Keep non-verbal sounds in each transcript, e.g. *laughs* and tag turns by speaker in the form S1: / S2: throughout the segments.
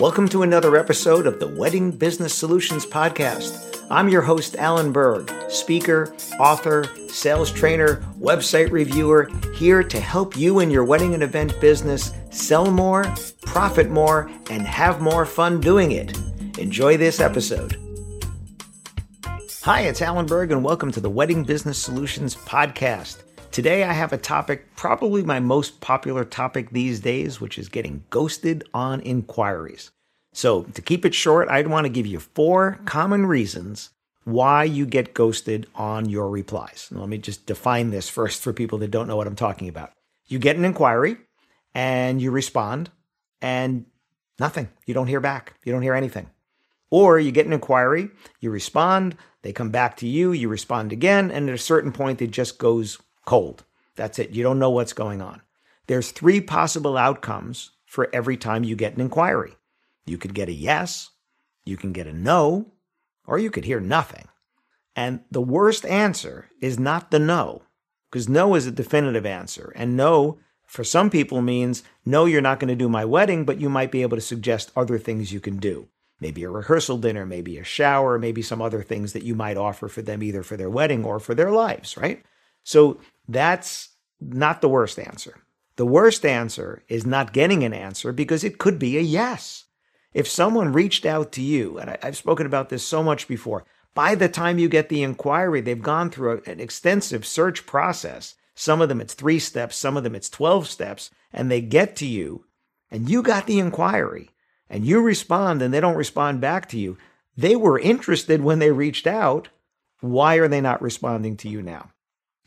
S1: Welcome to another episode of the Wedding Business Solutions Podcast. I'm your host, Alan Berg, speaker, author, sales trainer, website reviewer, here to help you in your wedding and event business sell more, profit more, and have more fun doing it. Enjoy this episode. Hi, it's Alan Berg, and welcome to the Wedding Business Solutions Podcast. Today, I have a topic, probably my most popular topic these days, which is getting ghosted on inquiries. So, to keep it short, I'd want to give you four common reasons why you get ghosted on your replies. Now, let me just define this first for people that don't know what I'm talking about. You get an inquiry and you respond, and nothing. You don't hear back, you don't hear anything. Or you get an inquiry, you respond, they come back to you, you respond again, and at a certain point, it just goes cold. That's it. You don't know what's going on. There's three possible outcomes for every time you get an inquiry. You could get a yes, you can get a no, or you could hear nothing. And the worst answer is not the no, because no is a definitive answer. And no, for some people, means no, you're not going to do my wedding, but you might be able to suggest other things you can do. Maybe a rehearsal dinner, maybe a shower, maybe some other things that you might offer for them either for their wedding or for their lives, right? So that's not the worst answer. The worst answer is not getting an answer because it could be a yes. If someone reached out to you, and I, have spoken about this so much before, by the time you get the inquiry, they've gone through an extensive search process. Some of them it's three steps, some of them it's 12 steps, and they get to you, and you got the inquiry, and you respond, and they don't respond back to you. They were interested when they reached out. Why are they not responding to you now?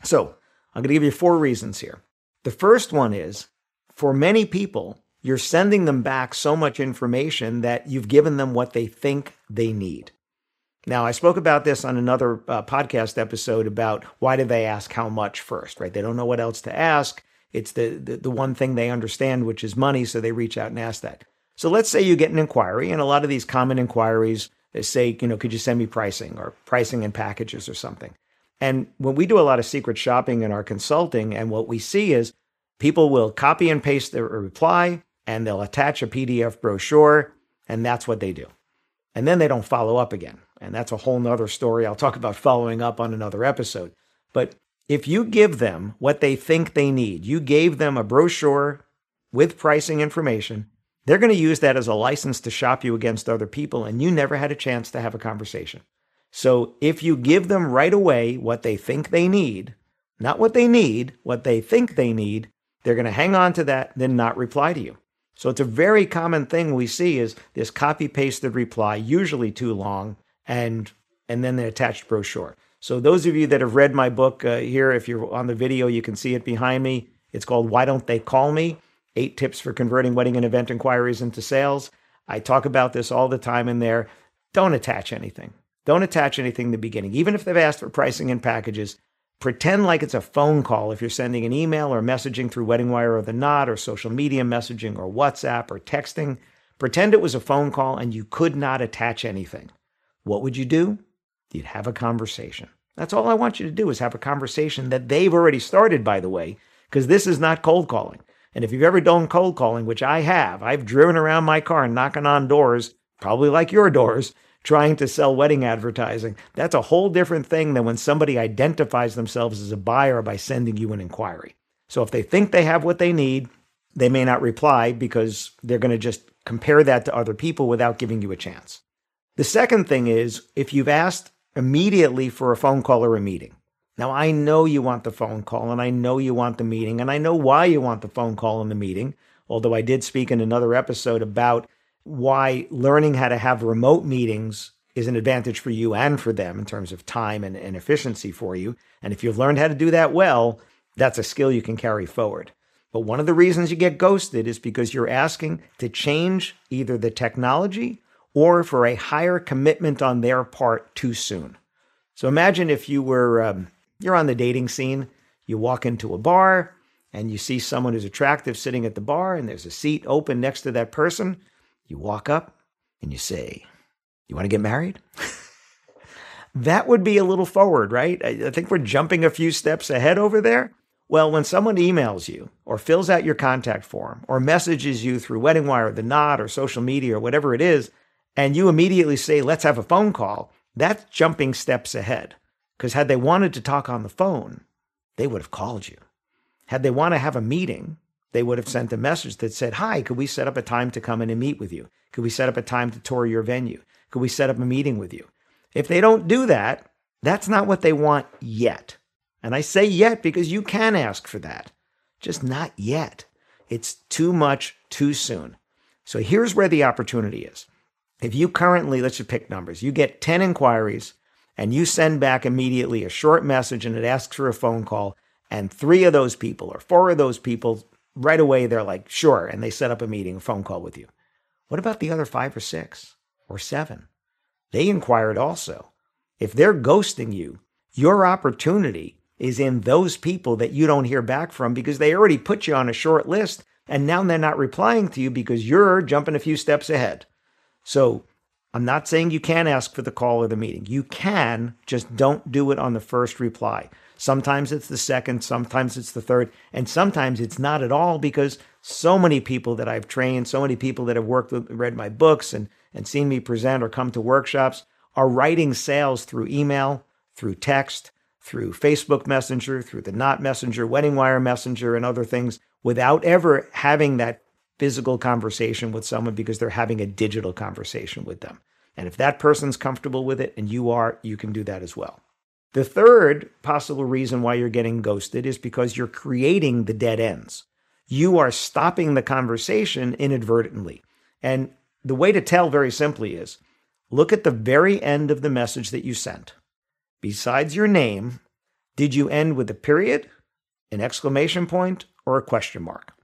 S1: So, I'm going to give you four reasons here. The first one is for many people, you're sending them back so much information that you've given them what they think they need. Now, I spoke about this on another uh, podcast episode about why do they ask how much first, right? They don't know what else to ask. It's the, the, the one thing they understand, which is money, so they reach out and ask that. So let's say you get an inquiry, and a lot of these common inquiries they say, you know, could you send me pricing or pricing and packages or something? And when we do a lot of secret shopping in our consulting, and what we see is people will copy and paste their reply and they'll attach a PDF brochure, and that's what they do. And then they don't follow up again. And that's a whole nother story. I'll talk about following up on another episode. But if you give them what they think they need, you gave them a brochure with pricing information, they're going to use that as a license to shop you against other people, and you never had a chance to have a conversation. So if you give them right away what they think they need, not what they need, what they think they need, they're going to hang on to that, then not reply to you. So it's a very common thing we see is this copy pasted reply, usually too long, and and then the attached brochure. So those of you that have read my book uh, here, if you're on the video, you can see it behind me. It's called "Why Don't They Call Me: Eight Tips for Converting Wedding and Event Inquiries into Sales." I talk about this all the time in there. Don't attach anything. Don't attach anything in the beginning. Even if they've asked for pricing and packages, pretend like it's a phone call if you're sending an email or messaging through WeddingWire or The Knot or social media messaging or WhatsApp or texting. Pretend it was a phone call and you could not attach anything. What would you do? You'd have a conversation. That's all I want you to do is have a conversation that they've already started, by the way, because this is not cold calling. And if you've ever done cold calling, which I have, I've driven around my car and knocking on doors, probably like your doors, trying to sell wedding advertising. That's a whole different thing than when somebody identifies themselves as a buyer by sending you an inquiry. So if they think they have what they need, they may not reply because they're going to just compare that to other people without giving you a chance. The second thing is if you've asked immediately for a phone call or a meeting. Now, I know you want the phone call and I know you want the meeting and I know why you want the phone call and the meeting, although I did speak in another episode about why learning how to have remote meetings is an advantage for you and for them in terms of time and, and efficiency for you. And if you've learned how to do that well, that's a skill you can carry forward. But one of the reasons you get ghosted is because you're asking to change either the technology or for a higher commitment on their part too soon. So imagine if you were um, you're on the dating scene, you walk into a bar and you see someone who's attractive sitting at the bar and there's a seat open next to that person. You walk up and you say, "You want to get married?" that would be a little forward, right? I think we're jumping a few steps ahead over there. Well, when someone emails you or fills out your contact form or messages you through WeddingWire, the Knot, or social media or whatever it is, and you immediately say, let's have a phone call, that's jumping steps ahead. Because had they wanted to talk on the phone, they would have called you. Had they want to have a meeting, they would have sent a message that said, Hi, could we set up a time to come in and meet with you? Could we set up a time to tour your venue? Could we set up a meeting with you? If they don't do that, that's not what they want yet. And I say yet because you can ask for that, just not yet. It's too much too soon. So here's where the opportunity is. If you currently, let's just pick numbers, you get 10 inquiries and you send back immediately a short message and it asks for a phone call, and three of those people or four of those people right away they're like, sure, and they set up a meeting, a phone call with you. What about the other five or six or seven? They inquired also. If they're ghosting you, your opportunity is in those people that you don't hear back from because they already put you on a short list and now they're not replying to you because you're jumping a few steps ahead. So I'm not saying you can't ask for the call or the meeting. You can, just don't do it on the first reply. Sometimes it's the second, sometimes it's the third, and sometimes it's not at all because so many people that I've trained, so many people that have worked with, read my books and, and seen me present or come to workshops are writing sales through email, through text, through Facebook Messenger, through the Knot Messenger, Wedding Wire Messenger, and other things without ever having that physical conversation with someone because they're having a digital conversation with them. And if that person's comfortable with it and you are, you can do that as well. The third possible reason why you're getting ghosted is because you're creating the dead ends. You are stopping the conversation inadvertently. And the way to tell very simply is look at the very end of the message that you sent besides your name, did you end with a period, an exclamation point, or a question mark?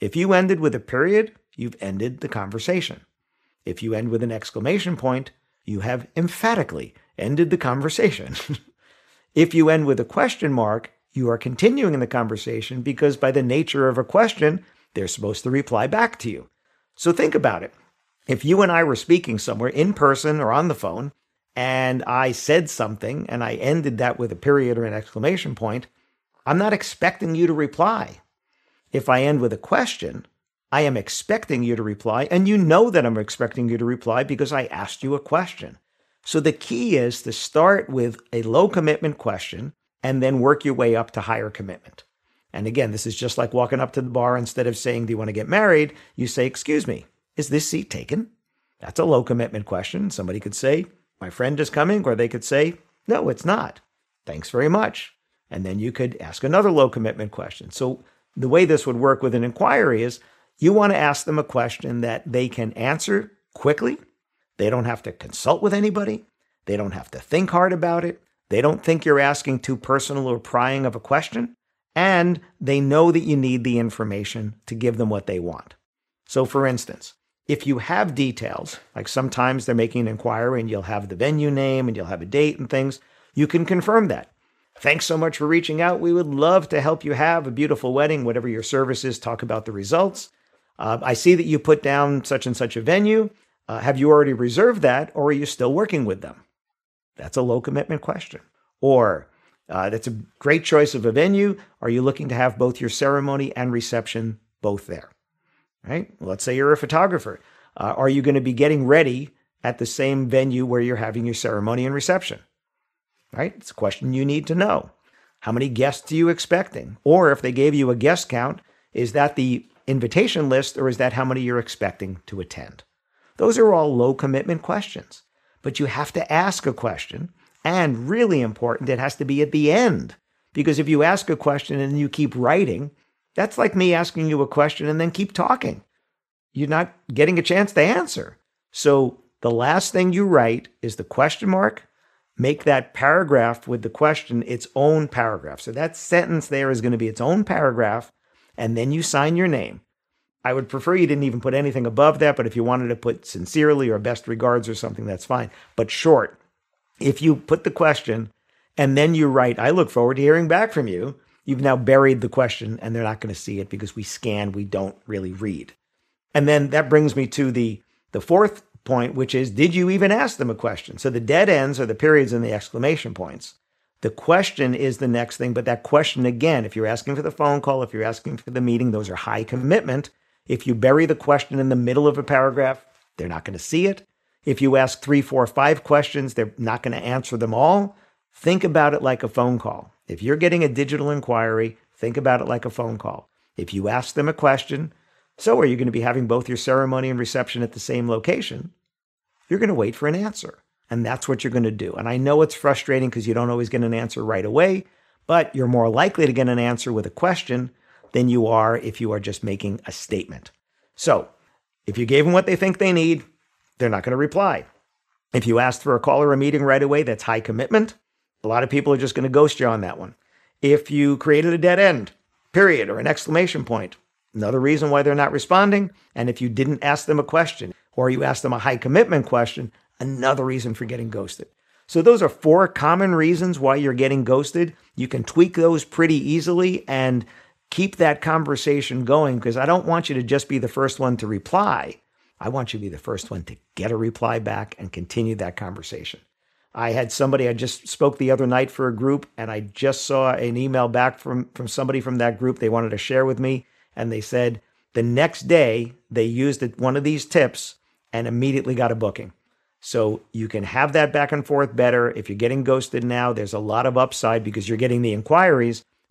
S1: If you ended with a period, you've ended the conversation. If you end with an exclamation point, you have emphatically ended the conversation. *laughs* if you end with a question mark, you are continuing in the conversation because, by the nature of a question, they're supposed to reply back to you. So think about it. If you and I were speaking somewhere in person or on the phone, and I said something and I ended that with a period or an exclamation point, I'm not expecting you to reply. If I end with a question, I am expecting you to reply, and you know that I'm expecting you to reply because I asked you a question. So the key is to start with a low commitment question and then work your way up to higher commitment. And again, this is just like walking up to the bar instead of saying, Do you want to get married? You say, Excuse me, is this seat taken? That's a low commitment question. Somebody could say, my friend is coming, or they could say, no, it's not. Thanks very much. And then you could ask another low commitment question. So the way this would work with an inquiry is you want to ask them a question that they can answer quickly. They don't have to consult with anybody. They don't have to think hard about it. They don't think you're asking too personal or prying of a question. And they know that you need the information to give them what they want. So, for instance, if you have details, like sometimes they're making an inquiry and you'll have the venue name and you'll have a date and things, you can confirm that. Thanks so much for reaching out. We would love to help you have a beautiful wedding, whatever your service is. Talk about the results. Uh, I see that you put down such and such a venue. Uh, have you already reserved that, or are you still working with them? That's a low commitment question. Or uh, that's a great choice of a venue. Are you looking to have both your ceremony and reception both there? right? Let's say you're a photographer. Uh, are you going to be getting ready at the same venue where you're having your ceremony and reception? Right? It's a question you need to know. How many guests are you expecting? Or if they gave you a guest count, is that the invitation list or is that how many you're expecting to attend? Those are all low commitment questions, but you have to ask a question. And really important, it has to be at the end. Because if you ask a question and you keep writing, that's like me asking you a question and then keep talking. You're not getting a chance to answer. So the last thing you write is the question mark. Make that paragraph with the question its own paragraph. So that sentence there is going to be its own paragraph, and then you sign your name. I would prefer you didn't even put anything above that, but if you wanted to put sincerely or best regards or something, that's fine. But short, if you put the question and then you write, I look forward to hearing back from you, you've now buried the question and they're not going to see it because we scan, we don't really read. And then that brings me to the, the fourth point, which is did you even ask them a question? So the dead ends are the periods and the exclamation points. The question is the next thing, but that question again, if you're asking for the phone call, if you're asking for the meeting, those are high commitment. If you bury the question in the middle of a paragraph, they're not going to see it. If you ask three, four, five questions, they're not going to answer them all. Think about it like a phone call. If you're getting a digital inquiry, think about it like a phone call. If you ask them a question, so are you going to be having both your ceremony and reception at the same location? You're going to wait for an answer. And that's what you're going to do. And I know it's frustrating because you don't always get an answer right away, but you're more likely to get an answer with a question than you are if you are just making a statement. So if you gave them what they think they need, they're not going to reply. If you asked for a call or a meeting right away, that's high commitment. A lot of people are just going to ghost you on that one. If you created a dead end, period, or an exclamation point, another reason why they're not responding. And if you didn't ask them a question or you asked them a high commitment question, another reason for getting ghosted. So, those are four common reasons why you're getting ghosted. You can tweak those pretty easily and keep that conversation going because I don't want you to just be the first one to reply. I want you to be the first one to get a reply back and continue that conversation. I had somebody I just spoke the other night for a group, and I just saw an email back from, from somebody from that group they wanted to share with me. And they said the next day they used one of these tips and immediately got a booking. So you can have that back and forth better. If you're getting ghosted now, there's a lot of upside because you're getting the inquiries.